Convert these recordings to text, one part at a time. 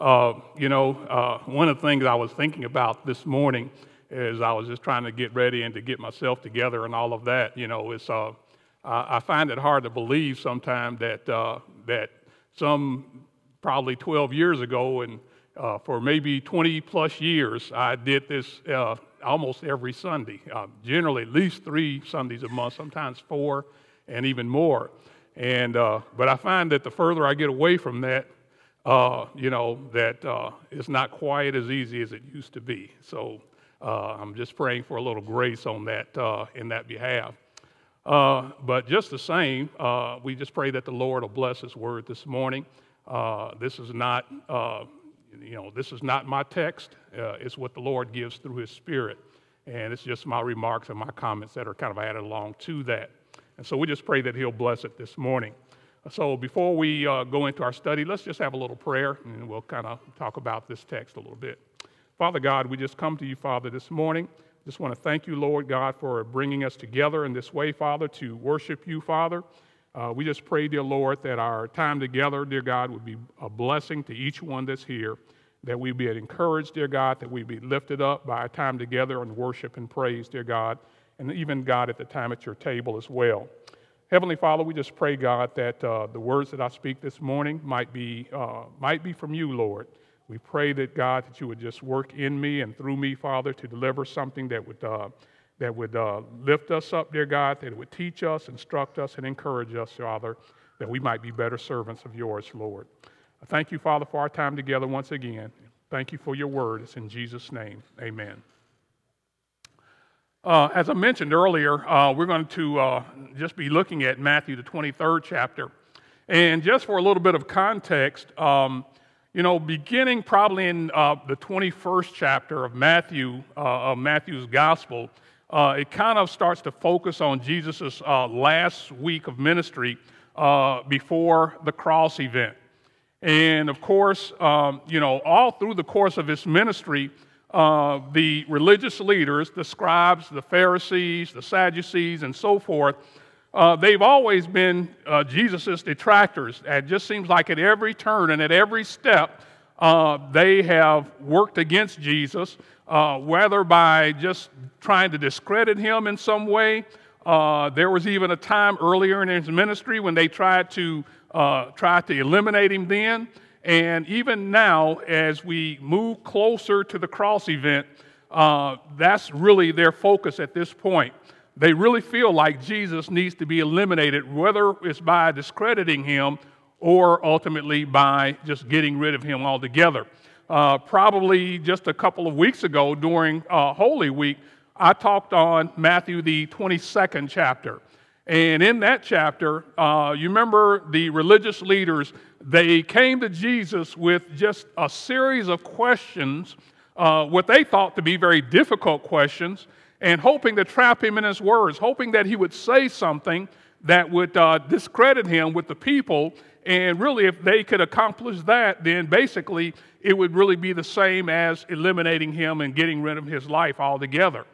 Uh, you know, uh, one of the things I was thinking about this morning is I was just trying to get ready and to get myself together and all of that. You know, it's uh, I find it hard to believe sometimes that uh, that some probably 12 years ago and uh, for maybe 20 plus years I did this uh, almost every Sunday, generally at least three Sundays a month, sometimes four, and even more. And but I find that the further I get away from that, uh, you know, that it's not quite as easy as it used to be. So. I'm just praying for a little grace on that in that behalf. Uh, but just the same, uh, we just pray that the Lord will bless His word this morning. Uh, this is not, uh, you know, this is not my text. Uh, it's what the Lord gives through His Spirit, and it's just my remarks and my comments that are kind of added along to that. And so we just pray that He'll bless it this morning. So before we uh, go into our study, let's just have a little prayer, and we'll kind of talk about this text a little bit. Father God, we just come to you, Father, this morning. Just want to thank you, Lord God, for bringing us together in this way, Father, to worship you, Father. Uh, we just pray, dear Lord, that our time together, dear God, would be a blessing to each one that's here, that we be encouraged, dear God, that we be lifted up by our time together in worship and praise, dear God, and even, God, at the time at your table as well. Heavenly Father, we just pray, God, that uh, the words that I speak this morning might be, uh, might be from you, Lord. We pray that God, that you would just work in me and through me, Father, to deliver something that would, uh, that would uh, lift us up, dear God, that it would teach us, instruct us, and encourage us, Father, that we might be better servants of yours, Lord. I thank you, Father, for our time together once again. Thank you for your word. It's in Jesus' name. Amen. Uh, as I mentioned earlier, uh, we're going to uh, just be looking at Matthew, the 23rd chapter. And just for a little bit of context, um, you know, beginning probably in uh, the 21st chapter of Matthew, uh, of Matthew's gospel, uh, it kind of starts to focus on Jesus' last week of ministry before the cross event. And of course, um, you know, all through the course of his ministry, uh, the religious leaders, the scribes, the Pharisees, the Sadducees, and so forth, uh, they've always been uh, Jesus' detractors. It just seems like at every turn and at every step, uh, they have worked against Jesus, uh, whether by just trying to discredit him in some way. Uh, there was even a time earlier in his ministry when they tried to uh, try to eliminate him then. And even now, as we move closer to the cross event, that's really their focus at this point they really feel like Jesus needs to be eliminated, whether it's by discrediting him or ultimately by just getting rid of him altogether. Uh, probably just a couple of weeks ago during uh, Holy Week, I talked on Matthew, the 22nd chapter. And in that chapter, uh, you remember the religious leaders, they came to Jesus with just a series of questions, uh, what they thought to be very difficult questions and hoping to trap him in his words, hoping that he would say something that would uh, discredit him with the people. And really, if they could accomplish that, then basically it would really be the same as eliminating him and getting rid of his life altogether.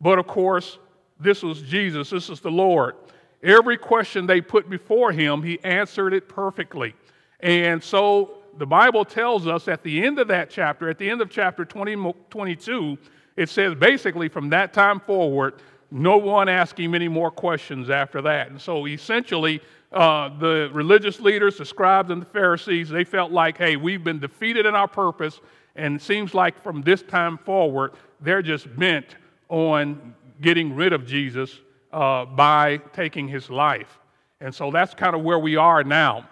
But of course, this was Jesus, this is the Lord. Every question they put before him, he answered it perfectly. And so the Bible tells us at the end of that chapter, at the end of chapter 20, 22, it says basically from that time forward, no one asked him any more questions after that. And so essentially, uh, the religious leaders, the scribes, and the Pharisees, they felt like, hey, we've been defeated in our purpose. And it seems like from this time forward, they're just bent on getting rid of Jesus uh, by taking his life. And so that's kind of where we are now.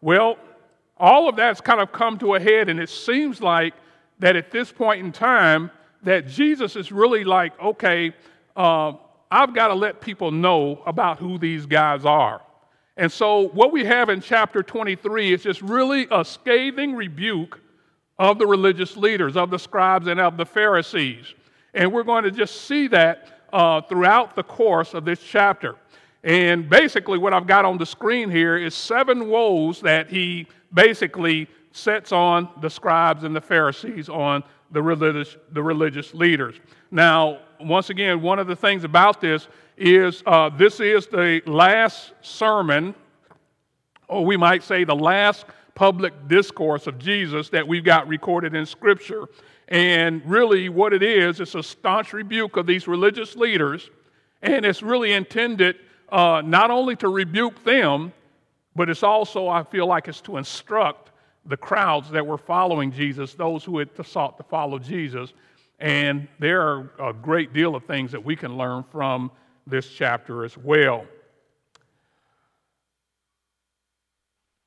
Well, all of that's kind of come to a head, and it seems like that at this point in time, that Jesus is really like, okay, uh, I've got to let people know about who these guys are. And so, what we have in chapter 23 is just really a scathing rebuke of the religious leaders, of the scribes, and of the Pharisees. And we're going to just see that uh, throughout the course of this chapter. And basically, what I've got on the screen here is seven woes that he basically sets on the scribes and the Pharisees on the religious, the religious leaders. Now, once again, one of the things about this is uh, this is the last sermon, or we might say the last public discourse of Jesus that we've got recorded in Scripture. And really, what it is, it's a staunch rebuke of these religious leaders, and it's really intended uh, not only to rebuke them, but it's also, I feel like, it's to instruct the crowds that were following Jesus, those who had sought to follow Jesus. And there are a great deal of things that we can learn from this chapter as well.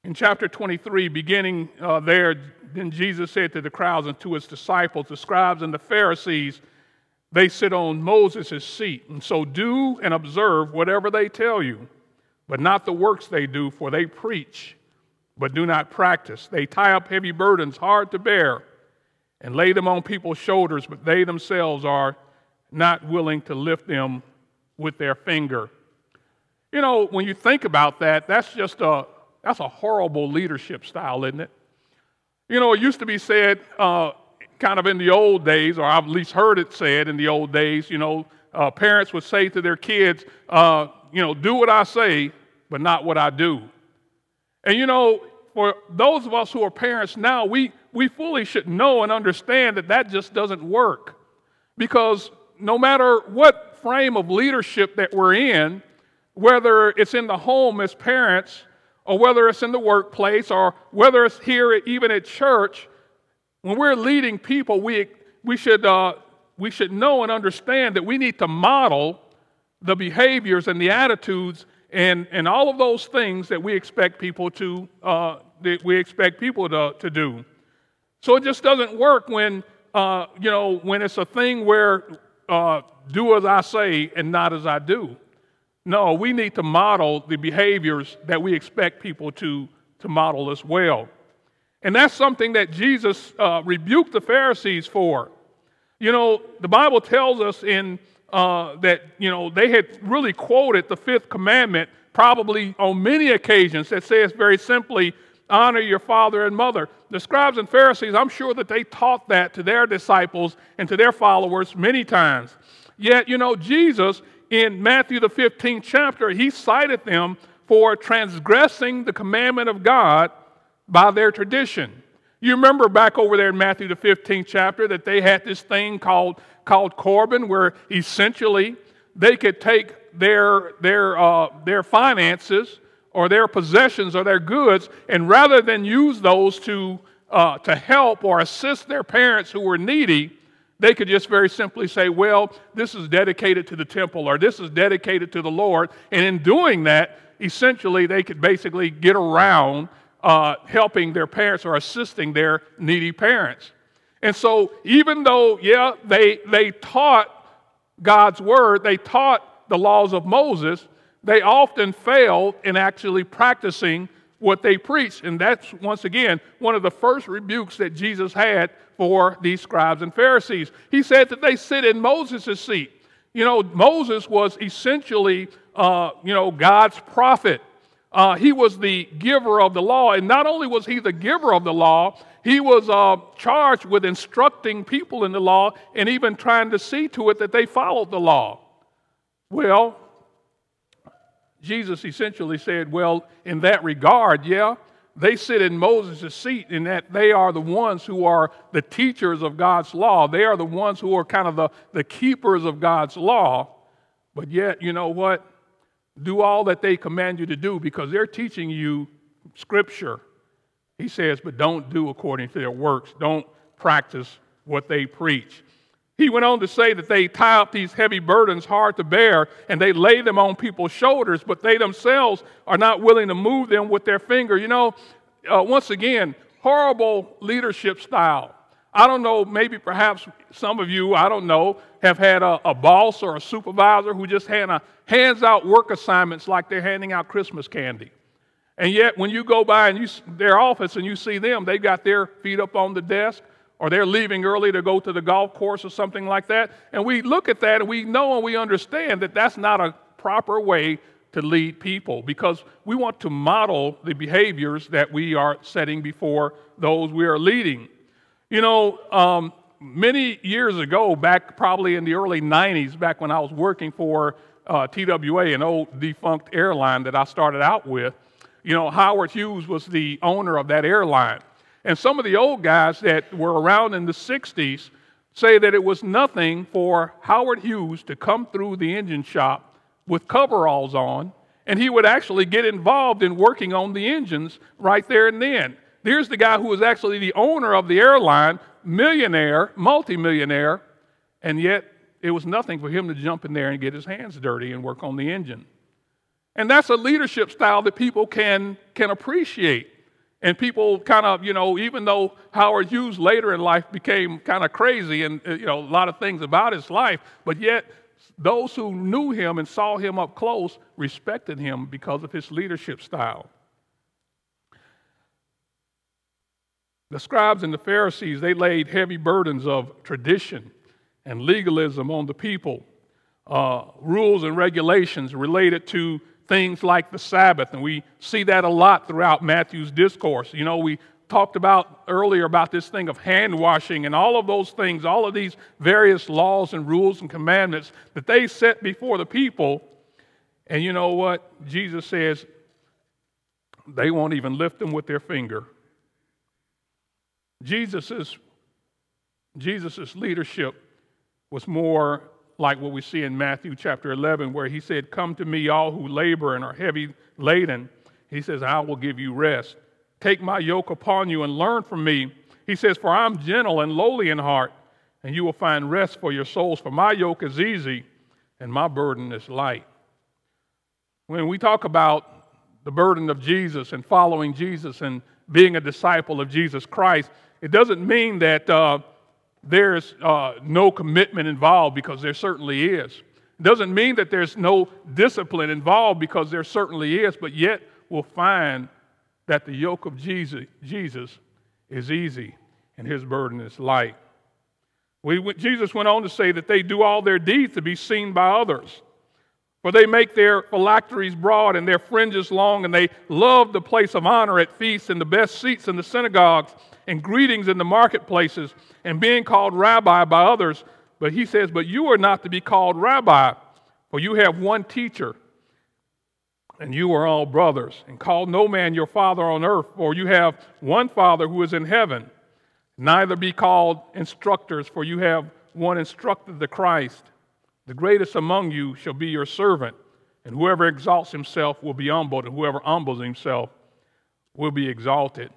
In chapter 23, beginning uh, there, then Jesus said to the crowds and to his disciples, the scribes and the Pharisees, they sit on Moses' seat. And so do and observe whatever they tell you, but not the works they do, for they preach, but do not practice. They tie up heavy burdens hard to bear and lay them on people's shoulders, but they themselves are not willing to lift them with their finger. You know, when you think about that, that's just a, that's a horrible leadership style, isn't it? You know, it used to be said uh, kind of in the old days, or I've at least heard it said in the old days, you know, uh, parents would say to their kids, uh, you know, do what I say, but not what I do. And you know, for those of us who are parents now, we, we fully should know and understand that that just doesn't work. Because no matter what frame of leadership that we're in, whether it's in the home as parents, or whether it's in the workplace or whether it's here even at church, when we're leading people, we, we, should, uh, we should know and understand that we need to model the behaviors and the attitudes and, and all of those things that we expect people to, uh, that we expect people to, to do. So it just doesn't work when, uh, you know, when it's a thing where uh, do as I say and not as I do. No, we need to model the behaviors that we expect people to, to model as well. And that's something that Jesus uh, rebuked the Pharisees for. You know, the Bible tells us in uh, that, you know, they had really quoted the fifth commandment probably on many occasions that says very simply, honor your father and mother. The scribes and Pharisees, I'm sure that they taught that to their disciples and to their followers many times. Yet, you know, Jesus in Matthew, the 15th chapter, he cited them for transgressing the commandment of God by their tradition. You remember back over there in Matthew, the 15th chapter, that they had this thing called, called Corban, where essentially they could take their, their, uh, their finances or their possessions or their goods, and rather than use those to, uh, to help or assist their parents who were needy, they could just very simply say, well, this is dedicated to the temple or this is dedicated to the Lord. And in doing that, essentially, they could basically get around uh, helping their parents or assisting their needy parents. And so, even though, yeah, they, they taught God's word, they taught the laws of Moses, they often failed in actually practicing what they preached. And that's, once again, one of the first rebukes that Jesus had for these scribes and Pharisees. He said that they sit in Moses' seat. You know, Moses was essentially, uh, you know, God's prophet. Uh, he was the giver of the law. And not only was he the giver of the law, he was uh, charged with instructing people in the law and even trying to see to it that they followed the law. Well, Jesus essentially said, well, in that regard, yeah, they sit in Moses' seat in that they are the ones who are the teachers of God's law. They are the ones who are kind of the, the keepers of God's law. But yet, you know what? Do all that they command you to do because they're teaching you scripture. He says, but don't do according to their works. Don't practice what they preach. He went on to say that they tie up these heavy burdens hard to bear and they lay them on people's shoulders, but they themselves are not willing to move them with their finger. You know, uh, once again, horrible leadership style. I don't know, maybe perhaps some of you, I don't know, have had a, a boss or a supervisor who just hand a, hands out work assignments like they're handing out Christmas candy. And yet, when you go by and you, their office and you see them, they've got their feet up on the desk or they're leaving early to go to the golf course or something like that. And we look at that and we know and we understand that that's not a proper way to lead people because we want to model the behaviors that we are setting before those we are leading. You know, um, many years ago, back probably in the early 90s, back when I was working for uh, TWA, an old defunct airline that I started out with, You know, Howard Hughes was the owner of that airline. And some of the old guys that were around in the 60s say that it was nothing for Howard Hughes to come through the engine shop with coveralls on, and he would actually get involved in working on the engines right there and then. Here's the guy who was actually the owner of the airline, millionaire, multimillionaire, and yet it was nothing for him to jump in there and get his hands dirty and work on the engine. And that's a leadership style that people can, can appreciate. And people kind of, you know, even though Howard Hughes later in life became kind of crazy and, uh, you know, a lot of things about his life, but yet those who knew him and saw him up close respected him because of his leadership style. The scribes and the Pharisees, they laid heavy burdens of tradition and legalism on the people, uh, rules and regulations related to things like the Sabbath. And we see that a lot throughout Matthew's discourse. You know, we talked about earlier about this thing of hand washing and all of those things, all of these various laws and rules and commandments that they set before the people. And you know what? Jesus says they won't even lift them with their finger. Jesus's, Jesus's leadership was more like what we see in Matthew chapter 11, where he said, Come to me, all who labor and are heavy laden. He says, I will give you rest. Take my yoke upon you and learn from me. He says, For I'm gentle and lowly in heart, and you will find rest for your souls. For my yoke is easy and my burden is light. When we talk about the burden of Jesus and following Jesus and being a disciple of Jesus Christ, it doesn't mean that uh, there's uh, no commitment involved because there certainly is. It doesn't mean that there's no discipline involved because there certainly is, but yet we'll find that the yoke of Jesus, Jesus is easy and his burden is light. We, Jesus went on to say that they do all their deeds to be seen by others. For they make their phylacteries broad and their fringes long, and they love the place of honor at feasts and the best seats in the synagogues and greetings in the marketplaces and being called rabbi by others. But he says, But you are not to be called rabbi, for you have one teacher, and you are all brothers. And call no man your father on earth, for you have one Father who is in heaven. Neither be called instructors, for you have one instructor, the Christ. The greatest among you shall be your servant, and whoever exalts himself will be humbled, and whoever humbles himself will be exalted.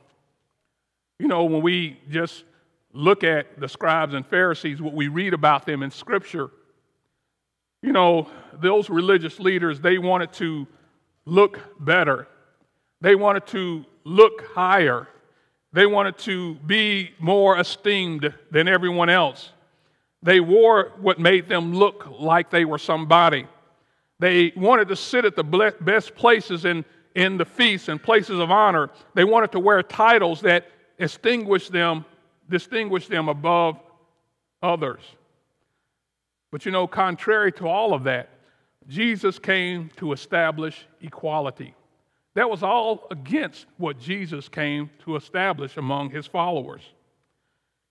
You know, when we just look at the scribes and Pharisees, what we read about them in Scripture, you know, those religious leaders, they wanted to look better. They wanted to look higher. They wanted to be more esteemed than everyone else. They wore what made them look like they were somebody. They wanted to sit at the best places in, in the feasts and places of honor. They wanted to wear titles that distinguished them, distinguish them above others. But you know, contrary to all of that, Jesus came to establish equality. That was all against what Jesus came to establish among his followers.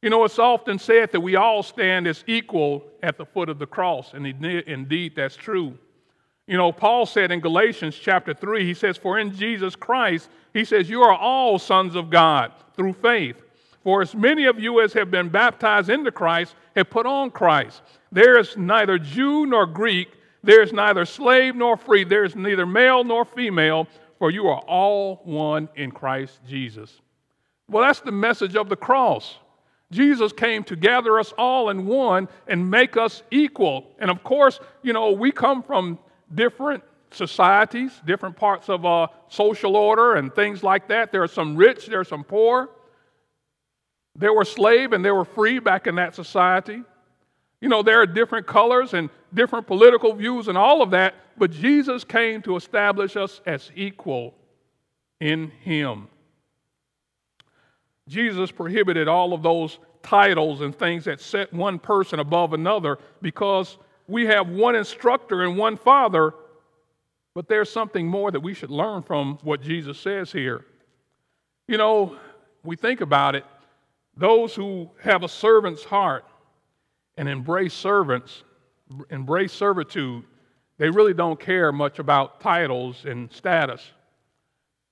You know, it's often said that we all stand as equal at the foot of the cross, and indeed that's true. You know, Paul said in Galatians chapter 3, he says, For in Jesus Christ, he says, You are all sons of God through faith. For as many of you as have been baptized into Christ have put on Christ. There is neither Jew nor Greek, there is neither slave nor free, there is neither male nor female, for you are all one in Christ Jesus. Well, that's the message of the cross. Jesus came to gather us all in one and make us equal. And of course, you know, we come from different societies, different parts of uh, social order and things like that. There are some rich, there are some poor. There were slave and there were free back in that society. You know, there are different colors and different political views and all of that, but Jesus came to establish us as equal in Him. Jesus prohibited all of those titles and things that set one person above another because we have one instructor and one father, but there's something more that we should learn from what Jesus says here. You know, we think about it, those who have a servant's heart and embrace servants, embrace servitude, they really don't care much about titles and status.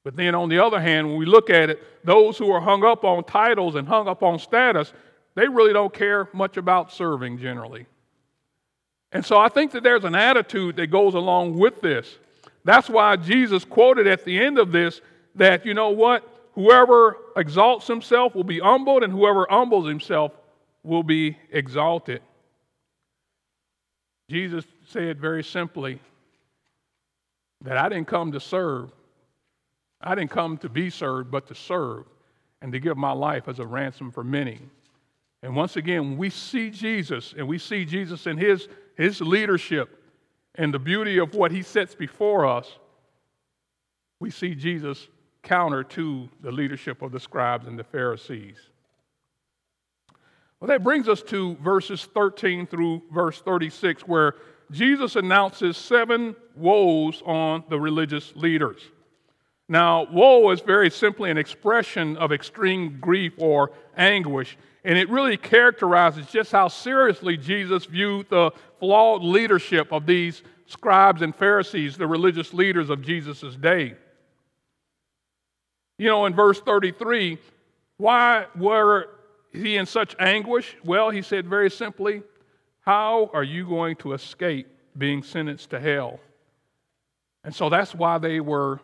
But then on the other hand, when we look at it, those who are hung up on titles and hung up on status, they really don't care much about serving generally. And so I think that there's an attitude that goes along with this. That's why Jesus quoted at the end of this that, you know what? Whoever exalts himself will be humbled, and whoever humbles himself will be exalted. Jesus said very simply that I didn't come to serve. I didn't come to be served, but to serve and to give my life as a ransom for many. And once again, we see Jesus and we see Jesus in his, his leadership and the beauty of what he sets before us, we see Jesus counter to the leadership of the scribes and the Pharisees. Well, that brings us to verses 13 through verse 36, where Jesus announces seven woes on the religious leaders. Now, woe is very simply an expression of extreme grief or anguish, and it really characterizes just how seriously Jesus viewed the flawed leadership of these scribes and Pharisees, the religious leaders of Jesus' day. You know, in verse 33, why were he in such anguish? Well, he said very simply, How are you going to escape being sentenced to hell? And so that's why they were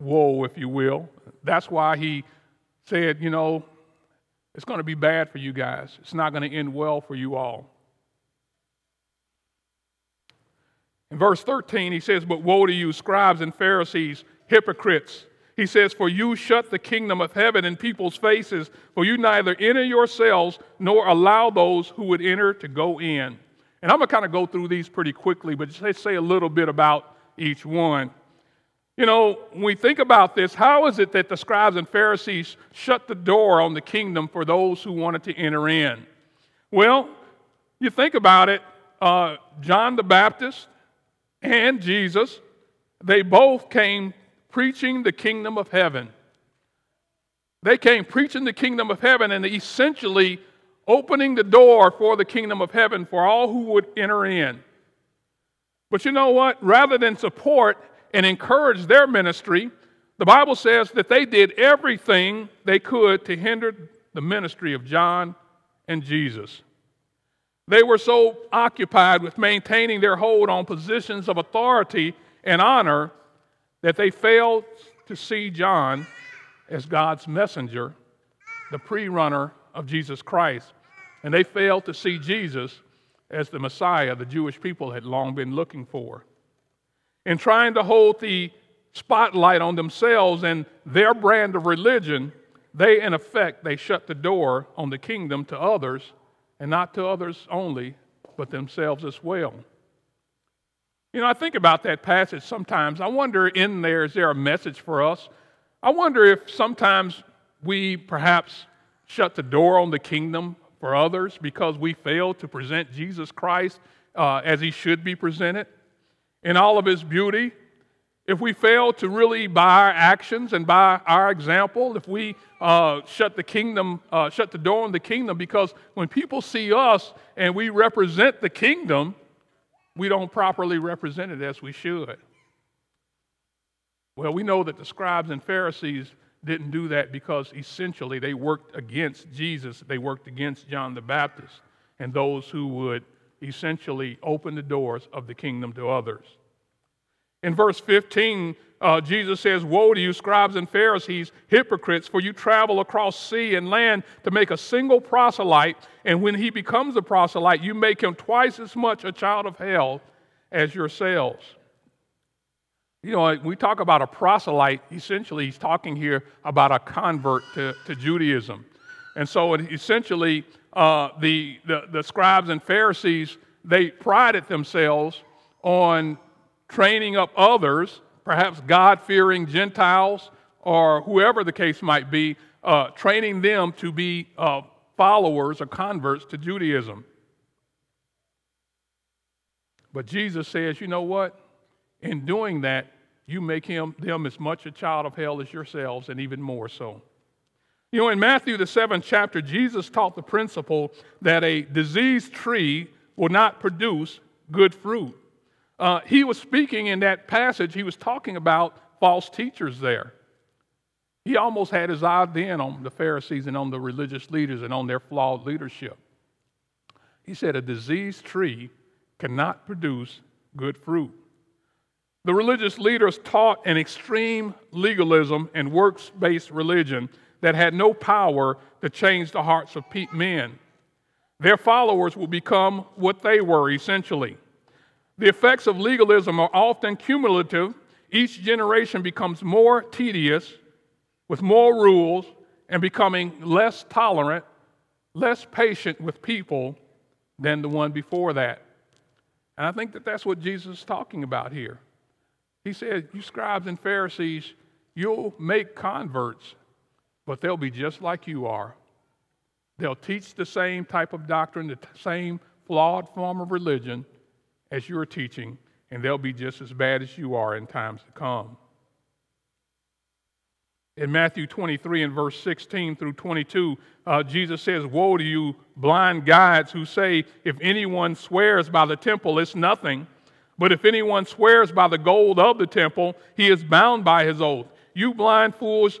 woe, if you will. That's why he said, You know, it's going to be bad for you guys. It's not going to end well for you all. In verse 13, he says, But woe to you, scribes and Pharisees, hypocrites! He says, For you shut the kingdom of heaven in people's faces, for you neither enter yourselves nor allow those who would enter to go in. And I'm going to kind of go through these pretty quickly, but just say a little bit about each one. You know, when we think about this, how is it that the scribes and Pharisees shut the door on the kingdom for those who wanted to enter in? Well, you think about it, uh, John the Baptist and Jesus, they both came preaching the kingdom of heaven. They came preaching the kingdom of heaven and essentially opening the door for the kingdom of heaven for all who would enter in. But you know what? Rather than support and encourage their ministry, the Bible says that they did everything they could to hinder the ministry of John and Jesus. They were so occupied with maintaining their hold on positions of authority and honor that they failed to see John as God's messenger, the pre runner of Jesus Christ. And they failed to see Jesus as the Messiah the Jewish people had long been looking for. In trying to hold the spotlight on themselves and their brand of religion, they, in effect, they shut the door on the kingdom to others, and not to others only, but themselves as well. You know, I think about that passage sometimes. I wonder in there, is there a message for us? I wonder if sometimes we perhaps shut the door on the kingdom for others because we fail to present Jesus Christ uh, as he should be presented in all of his beauty. If we fail to really, by our actions and by our example, if we uh, shut the kingdom, uh, shut the door on the kingdom, because when people see us and we represent the kingdom, we don't properly represent it as we should. Well, we know that the scribes and Pharisees didn't do that because essentially they worked against Jesus. They worked against John the Baptist and those who would essentially open the doors of the kingdom to others. In verse 15, uh, Jesus says, Woe to you, scribes and Pharisees, hypocrites, for you travel across sea and land to make a single proselyte, and when he becomes a proselyte, you make him twice as much a child of hell as yourselves. You know, we talk about a proselyte, essentially, he's talking here about a convert to, to Judaism. And so, essentially, uh, the, the, the scribes and Pharisees, they prided themselves on training up others, perhaps God fearing Gentiles or whoever the case might be, uh, training them to be uh, followers or converts to Judaism. But Jesus says, you know what? In doing that, you make him them as much a child of hell as yourselves, and even more so. You know, in Matthew the seventh chapter, Jesus taught the principle that a diseased tree will not produce good fruit. Uh, he was speaking in that passage, he was talking about false teachers there. He almost had his eye then on the Pharisees and on the religious leaders and on their flawed leadership. He said, A diseased tree cannot produce good fruit. The religious leaders taught an extreme legalism and works based religion that had no power to change the hearts of men. Their followers will become what they were, essentially. The effects of legalism are often cumulative. Each generation becomes more tedious, with more rules, and becoming less tolerant, less patient with people than the one before that. And I think that that's what Jesus is talking about here. He said, You scribes and Pharisees, you'll make converts, but they'll be just like you are. They'll teach the same type of doctrine, the same flawed form of religion as you're teaching, and they'll be just as bad as you are in times to come. In Matthew 23 and verse 16 through 22, uh, Jesus says, Woe to you, blind guides, who say, If anyone swears by the temple, it's nothing. But if anyone swears by the gold of the temple, he is bound by his oath. You blind fools,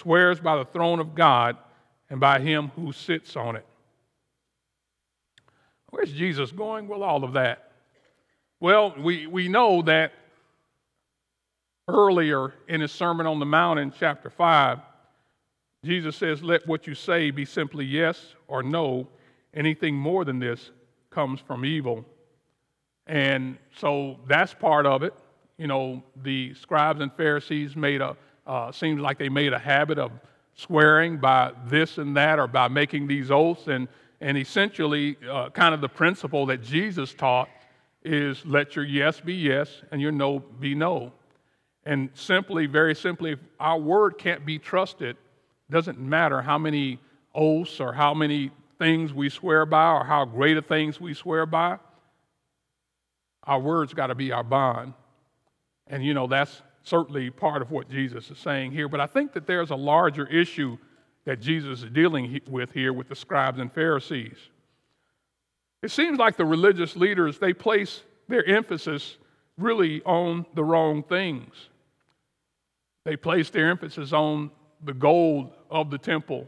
swears by the throne of God and by him who sits on it. Where's Jesus going with all of that? Well, we, we know that earlier in his Sermon on the Mount in chapter 5, Jesus says, Let what you say be simply yes or no. Anything more than this comes from evil. And so that's part of it. You know, the scribes and Pharisees made a, uh, seems like they made a habit of swearing by this and that or by making these oaths. And, and essentially, uh, kind of the principle that Jesus taught is let your yes be yes and your no be no. And simply, very simply, if our word can't be trusted, doesn't matter how many oaths or how many things we swear by or how great of things we swear by. Our words got to be our bond. And you know, that's certainly part of what Jesus is saying here. But I think that there's a larger issue that Jesus is dealing with here with the scribes and Pharisees. It seems like the religious leaders, they place their emphasis really on the wrong things. They place their emphasis on the gold of the temple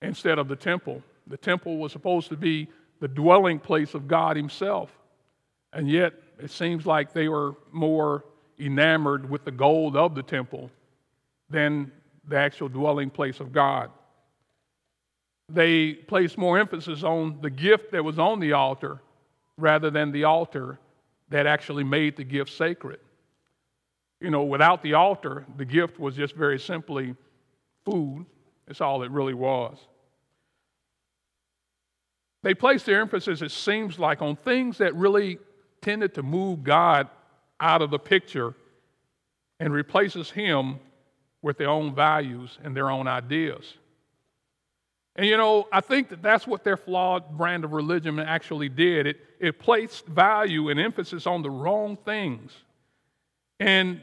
instead of the temple. The temple was supposed to be the dwelling place of God Himself. And yet, it seems like they were more enamored with the gold of the temple than the actual dwelling place of God. They placed more emphasis on the gift that was on the altar rather than the altar that actually made the gift sacred you know, without the altar, the gift was just very simply food. That's all it really was. They placed their emphasis, it seems like, on things that really tended to move God out of the picture and replaces Him with their own values and their own ideas. And you know, I think that that's what their flawed brand of religion actually did. It, it placed value and emphasis on the wrong things. And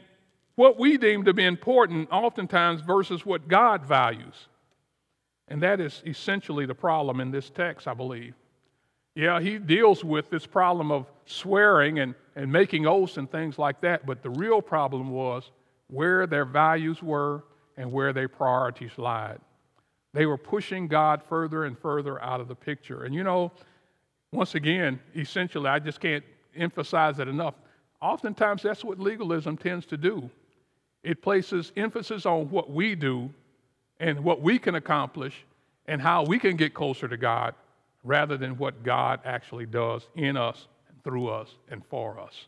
what we deem to be important oftentimes versus what God values. And that is essentially the problem in this text, I believe. Yeah, he deals with this problem of swearing and, and making oaths and things like that, but the real problem was where their values were and where their priorities lied. They were pushing God further and further out of the picture. And you know, once again, essentially, I just can't emphasize it enough. Oftentimes, that's what legalism tends to do. It places emphasis on what we do and what we can accomplish and how we can get closer to God rather than what God actually does in us, through us, and for us.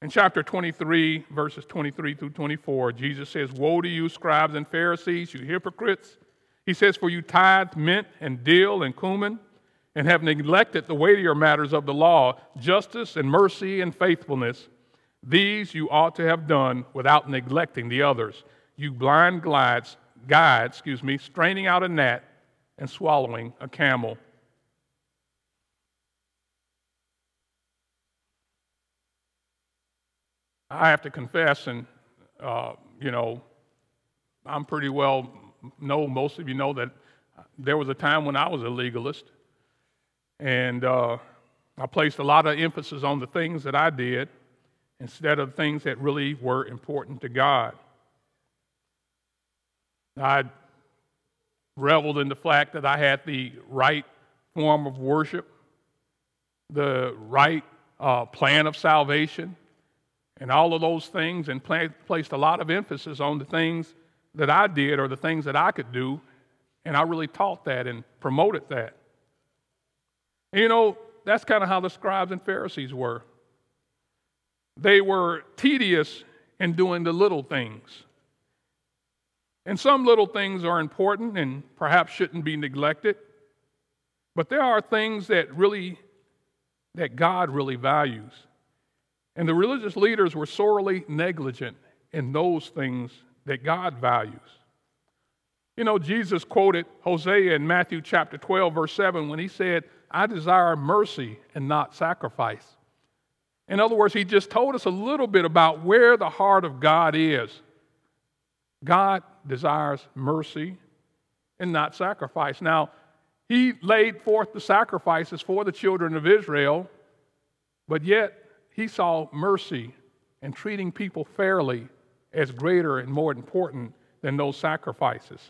In chapter 23, verses 23 through 24, Jesus says, Woe to you, scribes and Pharisees, you hypocrites! He says, For you tithe mint and dill and cumin, and have neglected the weightier matters of the law, justice and mercy and faithfulness. These you ought to have done without neglecting the others. You blind guides, guide, excuse me, straining out a gnat and swallowing a camel. I have to confess, and uh, you know, I'm pretty well know most of you know that there was a time when I was a legalist, and uh, I placed a lot of emphasis on the things that I did instead of things that really were important to God. I reveled in the fact that I had the right form of worship, the right uh, plan of salvation, and all of those things, and placed a lot of emphasis on the things that I did or the things that I could do. And I really taught that and promoted that. And you know, that's kind of how the scribes and Pharisees were. They were tedious in doing the little things. And some little things are important and perhaps shouldn't be neglected. But there are things that really, that God really values. And the religious leaders were sorely negligent in those things that God values. You know, Jesus quoted Hosea in Matthew chapter 12, verse 7, when he said, I desire mercy and not sacrifice. In other words, he just told us a little bit about where the heart of God is. God desires mercy and not sacrifice. Now, he laid forth the sacrifices for the children of Israel, but yet he saw mercy and treating people fairly as greater and more important than those sacrifices.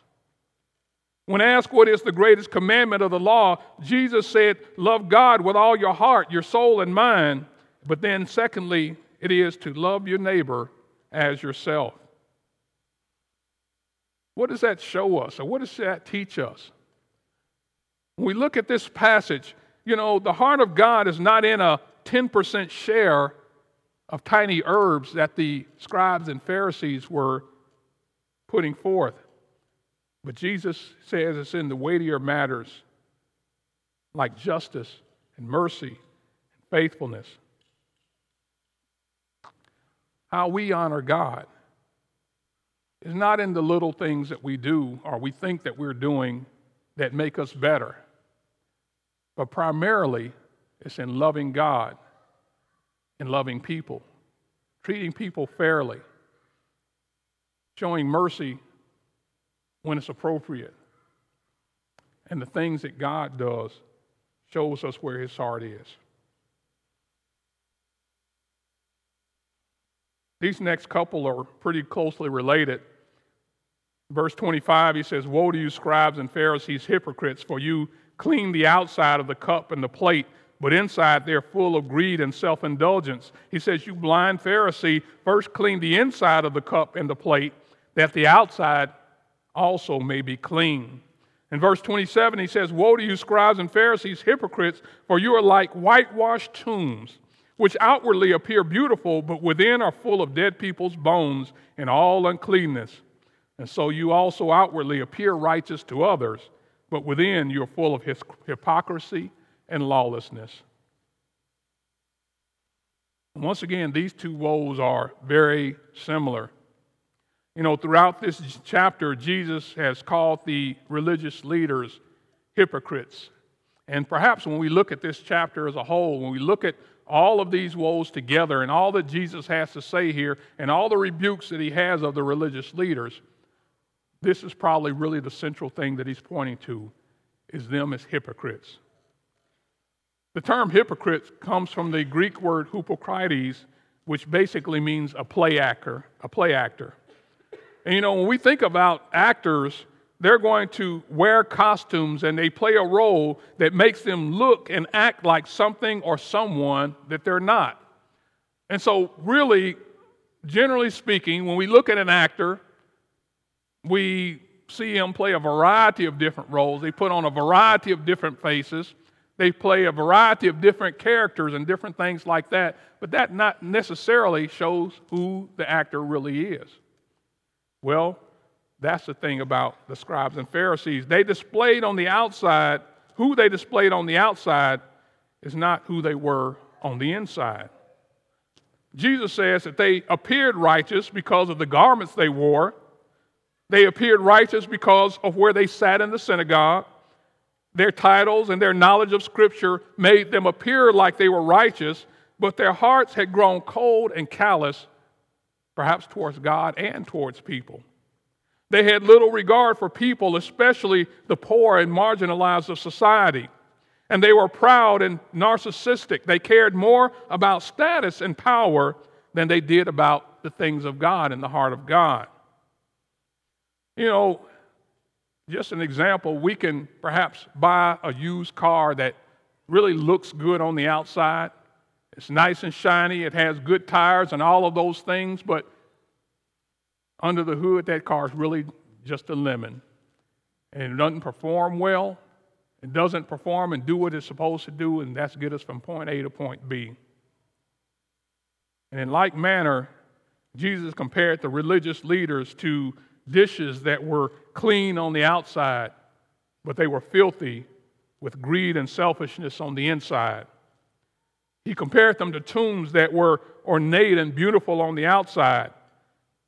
When asked what is the greatest commandment of the law, Jesus said, Love God with all your heart, your soul, and mind. But then, secondly, it is to love your neighbor as yourself. What does that show us, or what does that teach us? When we look at this passage, you know, the heart of God is not in a 10% share of tiny herbs that the scribes and Pharisees were putting forth. But Jesus says it's in the weightier matters like justice and mercy and faithfulness. How we honor God is not in the little things that we do or we think that we're doing that make us better, but primarily it's in loving God and loving people, treating people fairly, showing mercy when it's appropriate. And the things that God does shows us where his heart is. These next couple are pretty closely related. Verse 25, he says, Woe to you, scribes and Pharisees, hypocrites, for you clean the outside of the cup and the plate, but inside they're full of greed and self indulgence. He says, You blind Pharisee, first clean the inside of the cup and the plate, that the outside also may be clean. In verse 27, he says, Woe to you, scribes and Pharisees, hypocrites, for you are like whitewashed tombs, which outwardly appear beautiful, but within are full of dead people's bones and all uncleanness. And so you also outwardly appear righteous to others, but within you're full of hypocrisy and lawlessness. Once again, these two woes are very similar. You know, throughout this chapter, Jesus has called the religious leaders hypocrites. And perhaps when we look at this chapter as a whole, when we look at all of these woes together and all that Jesus has to say here and all the rebukes that he has of the religious leaders, this is probably really the central thing that he's pointing to is them as hypocrites. The term hypocrite comes from the Greek word hypocrites, which basically means a play actor, a play actor. And you know, when we think about actors, they're going to wear costumes and they play a role that makes them look and act like something or someone that they're not. And so, really, generally speaking, when we look at an actor, we see them play a variety of different roles. They put on a variety of different faces. They play a variety of different characters and different things like that, but that not necessarily shows who the actor really is. Well, that's the thing about the scribes and Pharisees. They displayed on the outside, who they displayed on the outside is not who they were on the inside. Jesus says that they appeared righteous because of the garments they wore. They appeared righteous because of where they sat in the synagogue. Their titles and their knowledge of Scripture made them appear like they were righteous, but their hearts had grown cold and callous, perhaps towards God and towards people. They had little regard for people, especially the poor and marginalized of society. And they were proud and narcissistic. They cared more about status and power than they did about the things of God and the heart of God. You know, just an example, we can perhaps buy a used car that really looks good on the outside. It's nice and shiny, it has good tires and all of those things, but under the hood, that car is really just a lemon. And it doesn't perform well, it doesn't perform and do what it's supposed to do, and that's get us from point A to point B. And in like manner, Jesus compared the religious leaders to dishes that were clean on the outside, but they were filthy with greed and selfishness on the inside. He compared them to tombs that were ornate and beautiful on the outside,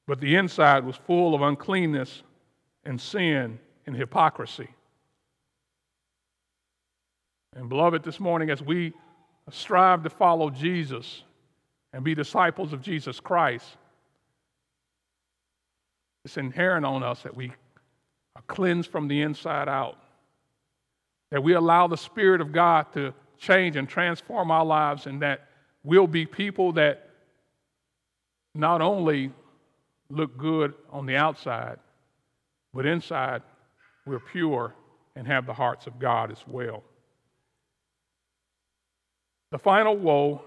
but the inside was full of uncleanness and sin and hypocrisy. And, beloved, this morning, as we strive to follow Jesus and be disciples of Jesus Christ, it's inherent on us that we are cleansed from the inside out, that we allow the Spirit of God to change and transform our lives, and that we'll be people that not only look good on the outside, but inside we're pure and have the hearts of God as well. The final woe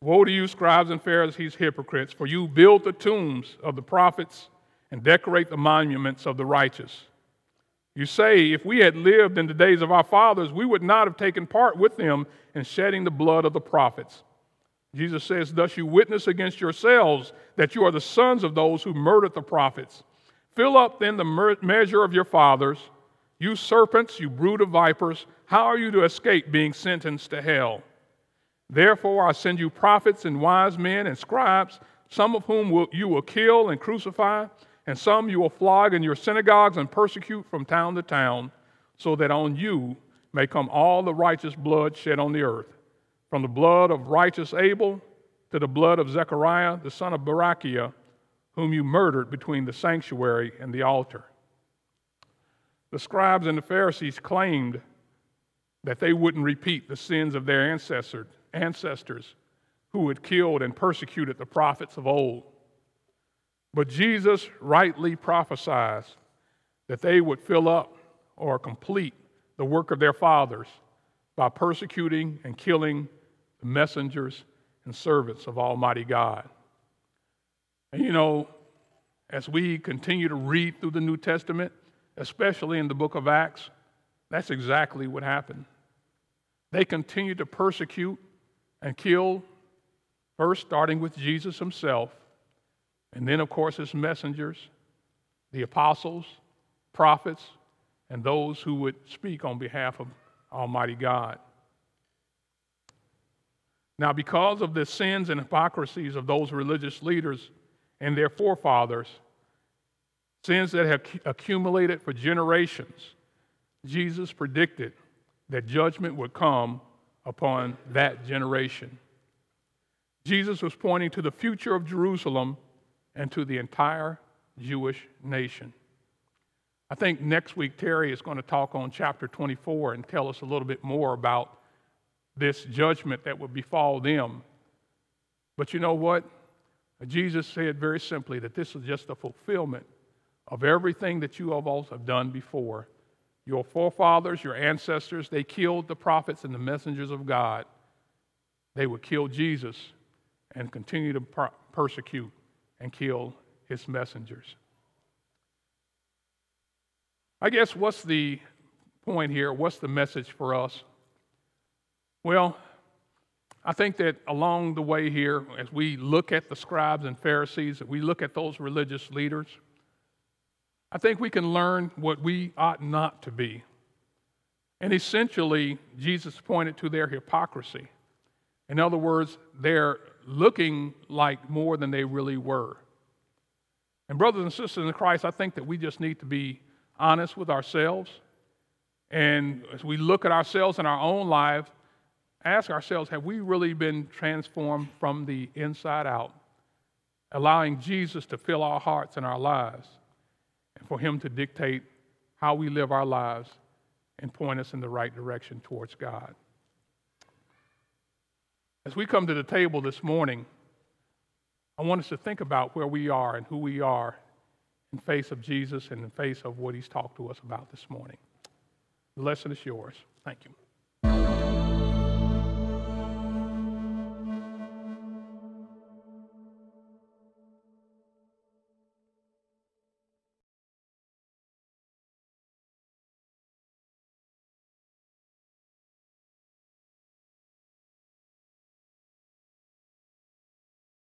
Woe to you, scribes and Pharisees, hypocrites, for you build the tombs of the prophets and decorate the monuments of the righteous. You say, if we had lived in the days of our fathers, we would not have taken part with them in shedding the blood of the prophets. Jesus says, Thus you witness against yourselves that you are the sons of those who murdered the prophets. Fill up then the measure of your fathers. You serpents, you brood of vipers, how are you to escape being sentenced to hell? Therefore, I send you prophets and wise men and scribes, some of whom will, you will kill and crucify and some you will flog in your synagogues and persecute from town to town, so that on you may come all the righteous blood shed on the earth, from the blood of righteous Abel to the blood of Zechariah, the son of Berechiah, whom you murdered between the sanctuary and the altar. The scribes and the Pharisees claimed that they wouldn't repeat the sins of their ancestors who had killed and persecuted the prophets of old. But Jesus rightly prophesies that they would fill up or complete the work of their fathers by persecuting and killing the messengers and servants of Almighty God. And you know, as we continue to read through the New Testament, especially in the book of Acts, that's exactly what happened. They continued to persecute and kill, first starting with Jesus himself, and then, of course, his messengers, the apostles, prophets, and those who would speak on behalf of Almighty God. Now, because of the sins and hypocrisies of those religious leaders and their forefathers, sins that have accumulated for generations, Jesus predicted that judgment would come upon that generation. Jesus was pointing to the future of Jerusalem and to the entire Jewish nation. I think next week Terry is going to talk on chapter 24 and tell us a little bit more about this judgment that would befall them. But you know what? Jesus said very simply that this is just a fulfillment of everything that you all have done before. Your forefathers, your ancestors, they killed the prophets and the messengers of God. They would kill Jesus and continue to persecute and kill his messengers. I guess what's the point here? What's the message for us? Well, I think that along the way here, as we look at the scribes and Pharisees, as we look at those religious leaders, I think we can learn what we ought not to be. And essentially, Jesus pointed to their hypocrisy. In other words, their looking like more than they really were. And, brothers and sisters in Christ, I think that we just need to be honest with ourselves. And as we look at ourselves in our own life, ask ourselves have we really been transformed from the inside out? Allowing Jesus to fill our hearts and our lives, and for Him to dictate how we live our lives and point us in the right direction towards God. As we come to the table this morning, I want us to think about where we are and who we are in face of Jesus and in face of what He's talked to us about this morning. The lesson is yours. Thank you.